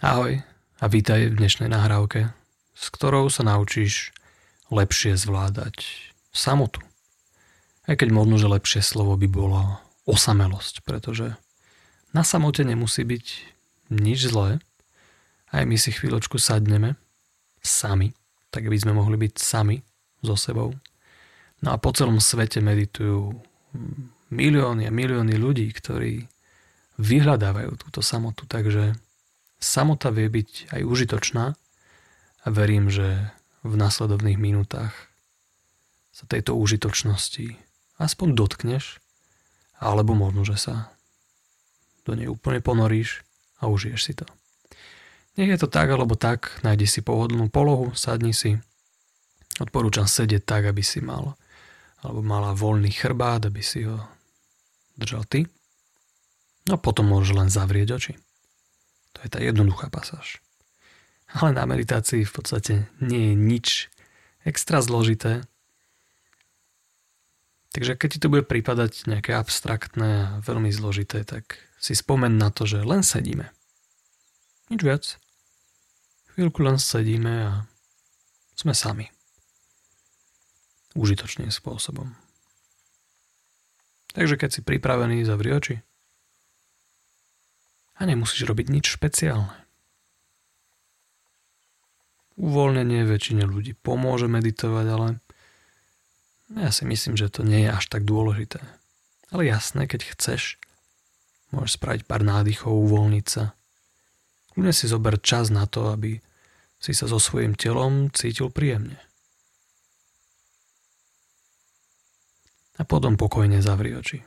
Ahoj a vítaj v dnešnej nahrávke, s ktorou sa naučíš lepšie zvládať samotu. Aj keď možno, že lepšie slovo by bolo osamelosť, pretože na samote nemusí byť nič zlé. Aj my si chvíľočku sadneme sami, tak aby sme mohli byť sami so sebou. No a po celom svete meditujú milióny a milióny ľudí, ktorí vyhľadávajú túto samotu, takže Samota vie byť aj užitočná a verím, že v následovných minútach sa tejto užitočnosti aspoň dotkneš, alebo možno, že sa do nej úplne ponoríš a užiješ si to. Nech je to tak alebo tak, nájdi si pohodlnú polohu, sadni si. Odporúčam sedieť tak, aby si mal alebo mala voľný chrbát, aby si ho držal ty. No potom môžeš len zavrieť oči. To je tá jednoduchá pasáž. Ale na meditácii v podstate nie je nič extra zložité. Takže keď ti to bude pripadať nejaké abstraktné a veľmi zložité, tak si spomen na to, že len sedíme. Nič viac. Chvíľku len sedíme a sme sami. Užitočným spôsobom. Takže keď si pripravený, zavri oči. A nemusíš robiť nič špeciálne. Uvoľnenie väčšine ľudí pomôže meditovať, ale ja si myslím, že to nie je až tak dôležité. Ale jasné, keď chceš, môžeš spraviť pár nádychov, uvoľniť sa. Kľudne si zober čas na to, aby si sa so svojím telom cítil príjemne. A potom pokojne zavri oči.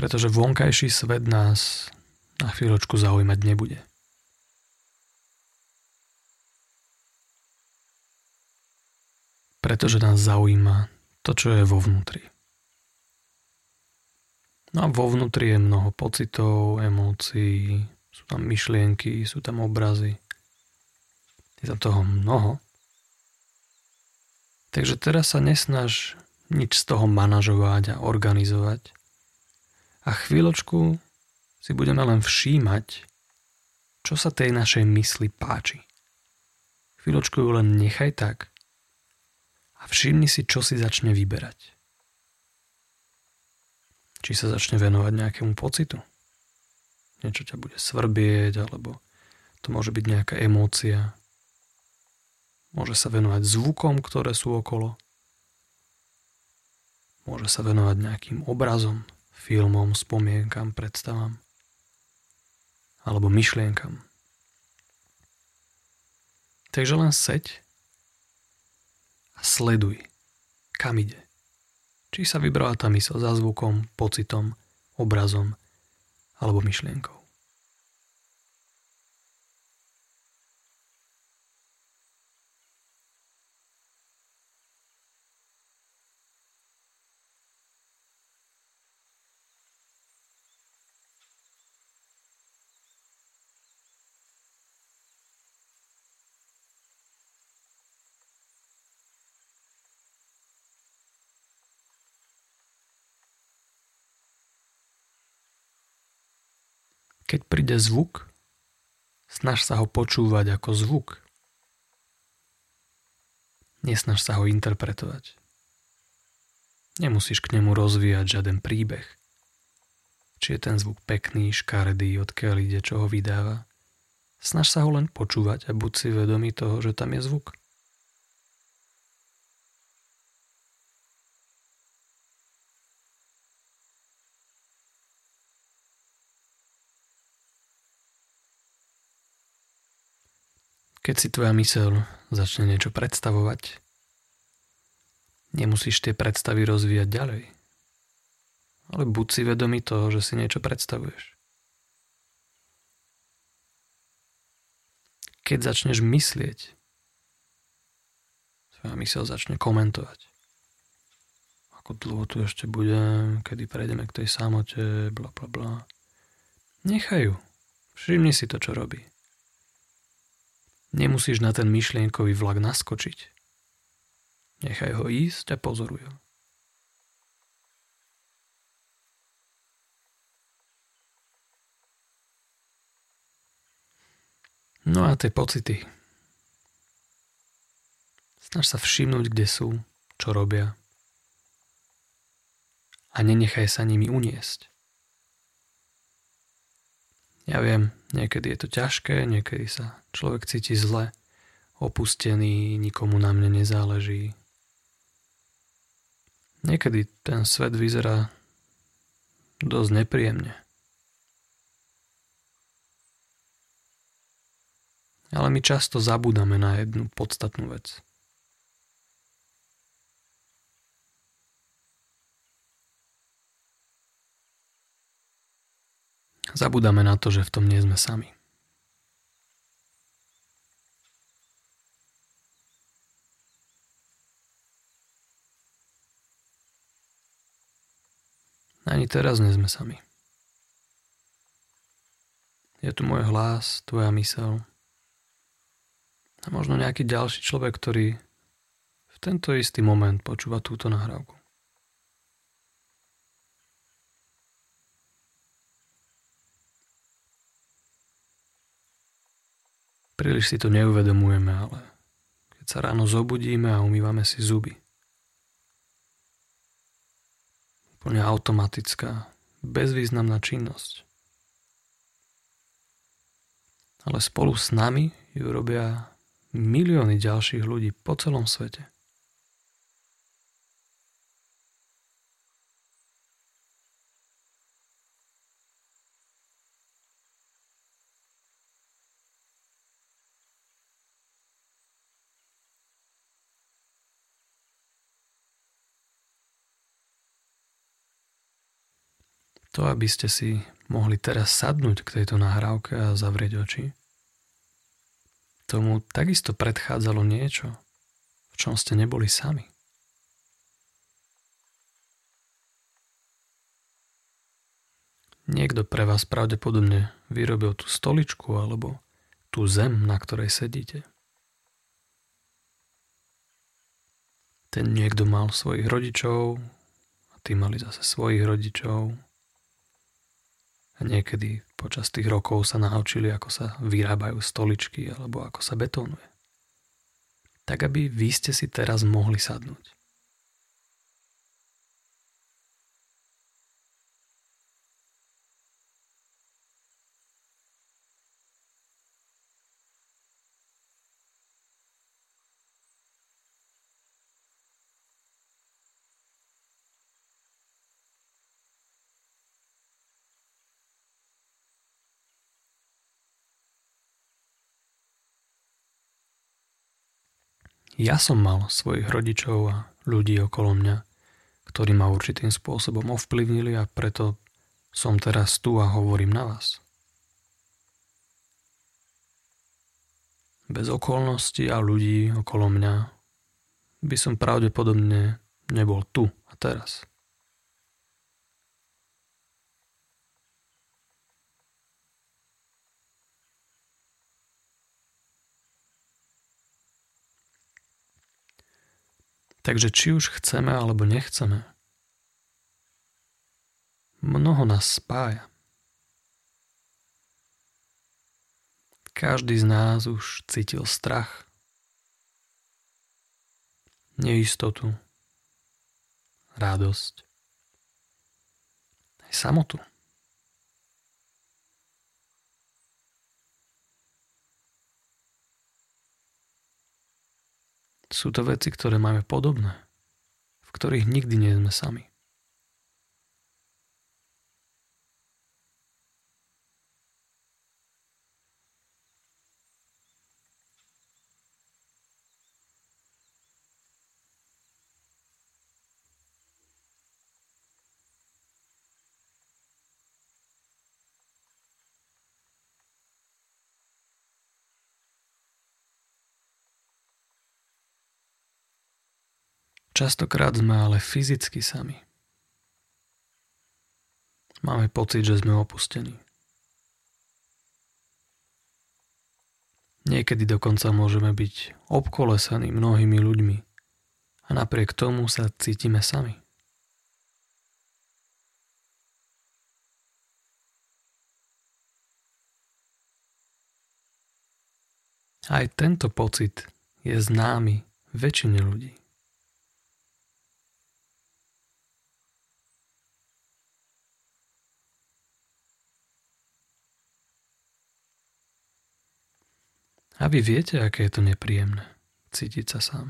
Pretože vonkajší svet nás na chvíľočku zaujímať nebude. Pretože nás zaujíma to, čo je vo vnútri. No a vo vnútri je mnoho pocitov, emócií, sú tam myšlienky, sú tam obrazy. Je tam toho mnoho. Takže teraz sa nesnaž nič z toho manažovať a organizovať, a chvíľočku si budeme len všímať, čo sa tej našej mysli páči. Chvíľočku ju len nechaj tak a všimni si, čo si začne vyberať. Či sa začne venovať nejakému pocitu. Niečo ťa bude svrbieť, alebo to môže byť nejaká emócia. Môže sa venovať zvukom, ktoré sú okolo. Môže sa venovať nejakým obrazom, filmom, spomienkam, predstavám alebo myšlienkam. Takže len seď a sleduj, kam ide. Či sa vybrala tá mysl za zvukom, pocitom, obrazom alebo myšlienkou. Keď príde zvuk, snaž sa ho počúvať ako zvuk. Nesnaž sa ho interpretovať. Nemusíš k nemu rozvíjať žiaden príbeh. Či je ten zvuk pekný, škaredý, odkiaľ ide, čo ho vydáva. Snaž sa ho len počúvať a buď si vedomý toho, že tam je zvuk. Keď si tvoja myseľ začne niečo predstavovať, nemusíš tie predstavy rozvíjať ďalej. Ale buď si vedomý toho, že si niečo predstavuješ. Keď začneš myslieť, tvoja myseľ začne komentovať. Ako dlho tu ešte budem, kedy prejdeme k tej samote, bla bla bla. Nechajú. Všimni si to, čo robí. Nemusíš na ten myšlienkový vlak naskočiť. Nechaj ho ísť a pozoruj ho. No a tie pocity. Snaž sa všimnúť, kde sú, čo robia. A nenechaj sa nimi uniesť. Ja viem, niekedy je to ťažké, niekedy sa človek cíti zle, opustený, nikomu na mne nezáleží. Niekedy ten svet vyzerá dosť nepríjemne. Ale my často zabúdame na jednu podstatnú vec. Zabudáme na to, že v tom nie sme sami. Ani teraz nie sme sami. Je tu môj hlas, tvoja mysel a možno nejaký ďalší človek, ktorý v tento istý moment počúva túto nahrávku. Príliš si to neuvedomujeme, ale keď sa ráno zobudíme a umývame si zuby. Úplne automatická, bezvýznamná činnosť. Ale spolu s nami ju robia milióny ďalších ľudí po celom svete. To, aby ste si mohli teraz sadnúť k tejto nahrávke a zavrieť oči, tomu takisto predchádzalo niečo, v čom ste neboli sami. Niekto pre vás pravdepodobne vyrobil tú stoličku alebo tú zem, na ktorej sedíte. Ten niekto mal svojich rodičov a tí mali zase svojich rodičov a niekedy počas tých rokov sa naučili, ako sa vyrábajú stoličky alebo ako sa betónuje. Tak aby vy ste si teraz mohli sadnúť. Ja som mal svojich rodičov a ľudí okolo mňa, ktorí ma určitým spôsobom ovplyvnili a preto som teraz tu a hovorím na vás. Bez okolností a ľudí okolo mňa by som pravdepodobne nebol tu a teraz. Takže či už chceme alebo nechceme, mnoho nás spája. Každý z nás už cítil strach, neistotu, radosť, aj samotu. Sú to veci, ktoré máme podobné, v ktorých nikdy nie sme sami. Častokrát sme ale fyzicky sami. Máme pocit, že sme opustení. Niekedy dokonca môžeme byť obkolesení mnohými ľuďmi a napriek tomu sa cítime sami. Aj tento pocit je známy väčšine ľudí. A vy viete, aké je to nepríjemné cítiť sa sám.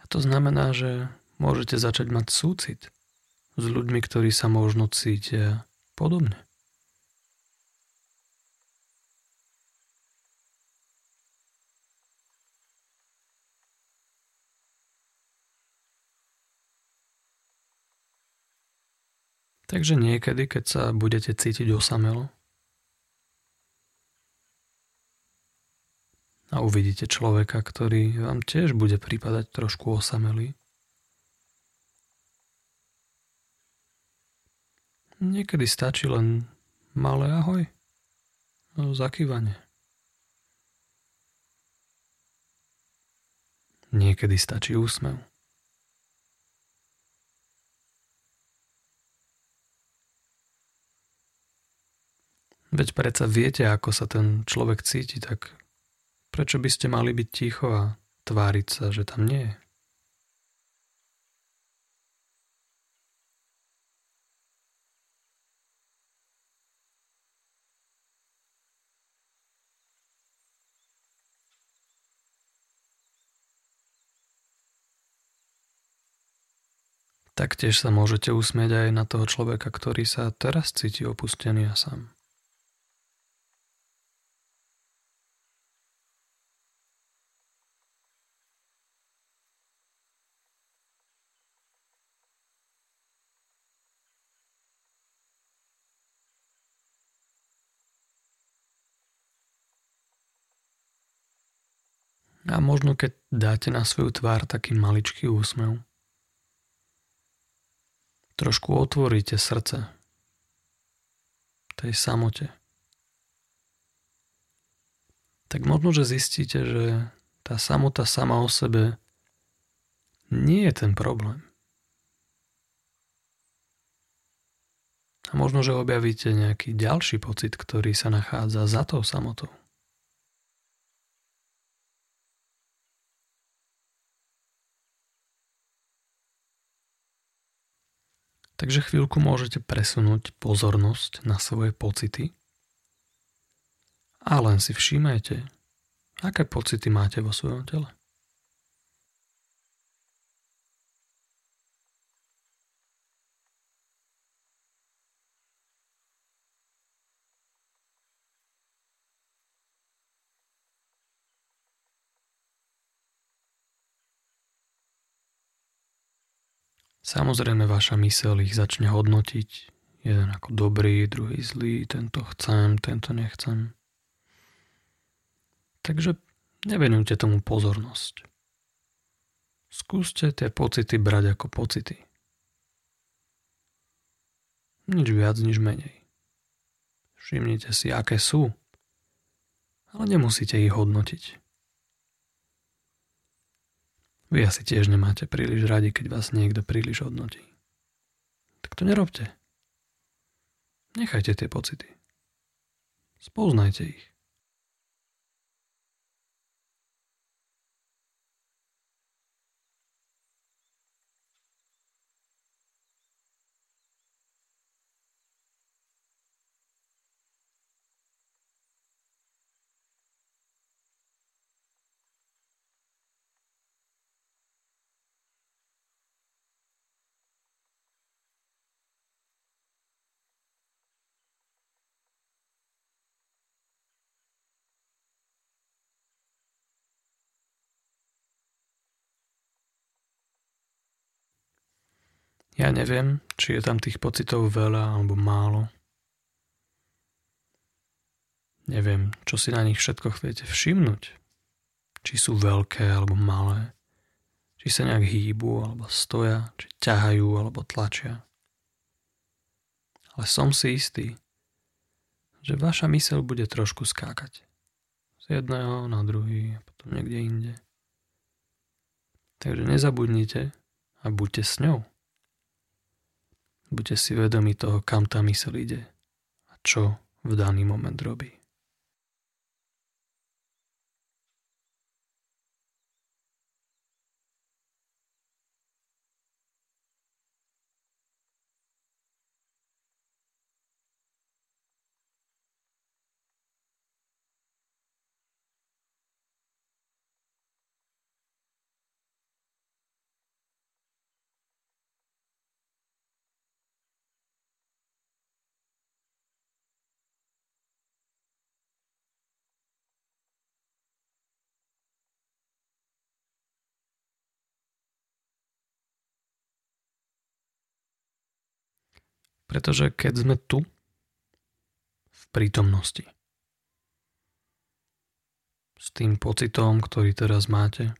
A to znamená, že môžete začať mať súcit s ľuďmi, ktorí sa možno cítia podobne. Takže niekedy, keď sa budete cítiť osamelo a uvidíte človeka, ktorý vám tiež bude prípadať trošku osamelý, niekedy stačí len malé ahoj, no, zakývanie. Niekedy stačí úsmev. Veď predsa viete, ako sa ten človek cíti, tak prečo by ste mali byť ticho a tváriť sa, že tam nie je? Taktiež sa môžete usmieť aj na toho človeka, ktorý sa teraz cíti opustený a sám. A možno keď dáte na svoju tvár taký maličký úsmev, trošku otvoríte srdce tej samote, tak možno, že zistíte, že tá samota sama o sebe nie je ten problém. A možno, že objavíte nejaký ďalší pocit, ktorý sa nachádza za tou samotou. Takže chvíľku môžete presunúť pozornosť na svoje pocity a len si všímajte, aké pocity máte vo svojom tele. Samozrejme vaša myseľ ich začne hodnotiť. Jeden ako dobrý, druhý zlý, tento chcem, tento nechcem. Takže nevenujte tomu pozornosť. Skúste tie pocity brať ako pocity. Nič viac, nič menej. Všimnite si, aké sú, ale nemusíte ich hodnotiť. Vy asi tiež nemáte príliš radi, keď vás niekto príliš hodnotí. Tak to nerobte. Nechajte tie pocity. Spoznajte ich. Ja neviem, či je tam tých pocitov veľa alebo málo. Neviem, čo si na nich všetko chcete všimnúť. Či sú veľké alebo malé. Či sa nejak hýbu alebo stoja, či ťahajú alebo tlačia. Ale som si istý, že vaša myseľ bude trošku skákať. Z jedného na druhý a potom niekde inde. Takže nezabudnite a buďte s ňou. Buďte si vedomi toho, kam tá mysel ide. čo v daný moment robí. Pretože keď sme tu, v prítomnosti, s tým pocitom, ktorý teraz máte,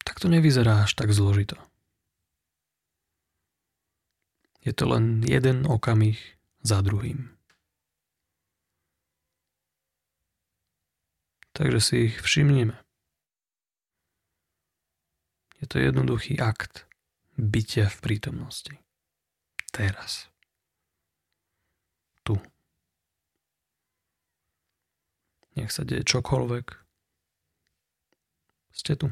tak to nevyzerá až tak zložito. Je to len jeden okamih za druhým. Takže si ich všimneme. Je to jednoduchý akt bytia v prítomnosti. Teraz. Tu. Nech sa deje čokoľvek. Ste tu.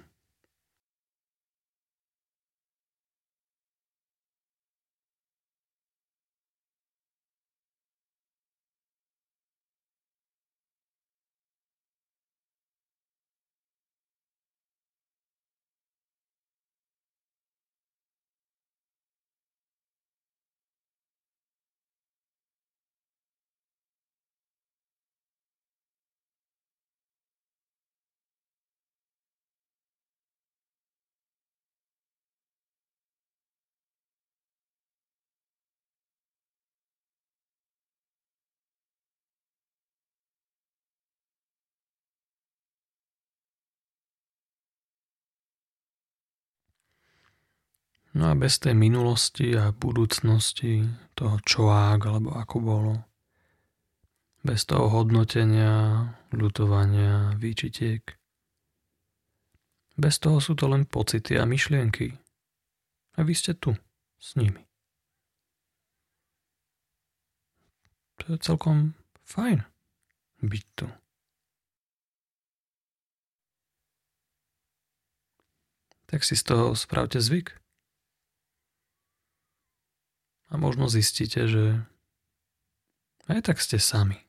No a bez tej minulosti a budúcnosti, toho čo ak alebo ako bolo, bez toho hodnotenia, ľutovania, výčitiek, bez toho sú to len pocity a myšlienky. A vy ste tu, s nimi. To je celkom fajn byť tu. Tak si z toho spravte zvyk. A možno zistíte, že aj tak ste sami.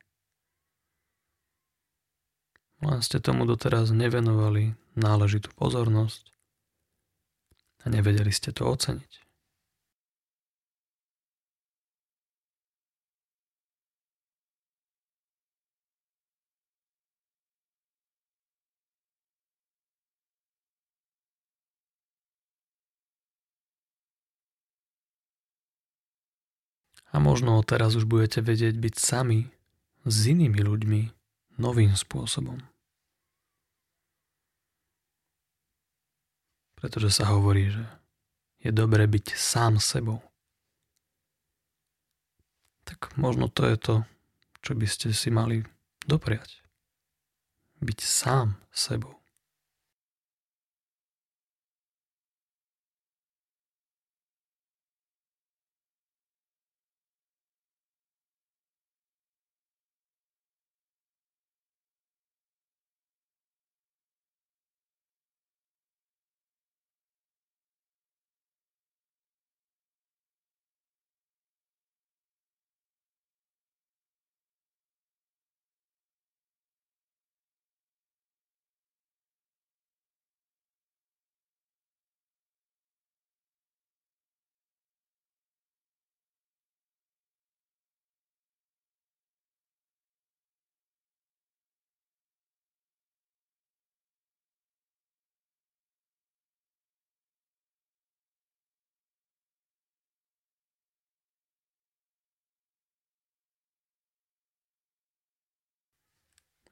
Len ste tomu doteraz nevenovali náležitú pozornosť a nevedeli ste to oceniť. A možno teraz už budete vedieť byť sami s inými ľuďmi novým spôsobom. Pretože sa hovorí, že je dobré byť sám sebou. Tak možno to je to, čo by ste si mali dopriať. Byť sám sebou.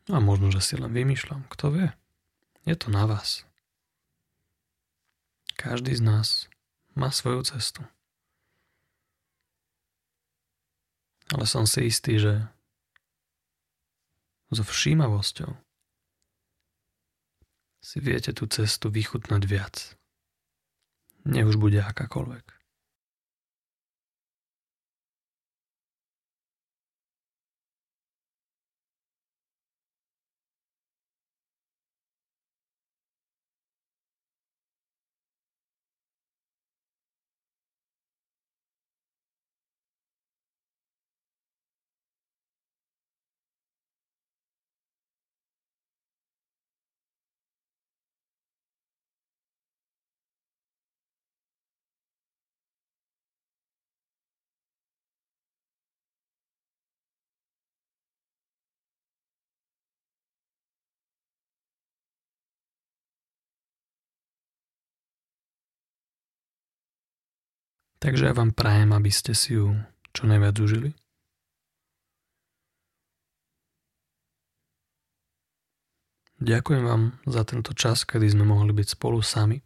A možno, že si len vymýšľam, kto vie. Je to na vás. Každý z nás má svoju cestu. Ale som si istý, že so všímavosťou si viete tú cestu vychutnať viac. Nech už bude akákoľvek. Takže ja vám prajem, aby ste si ju čo najviac užili. Ďakujem vám za tento čas, kedy sme mohli byť spolu sami.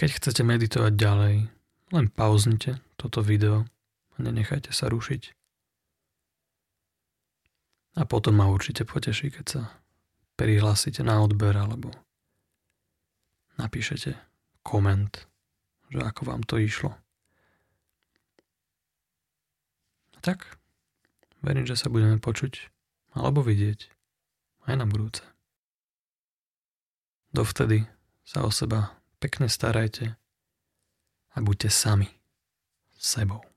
Keď chcete meditovať ďalej, len pauznite toto video a nenechajte sa rušiť. A potom ma určite poteší, keď sa prihlásite na odber alebo napíšete koment, že ako vám to išlo. A tak, verím, že sa budeme počuť alebo vidieť aj na budúce. Dovtedy sa o seba pekne starajte a buďte sami sebou.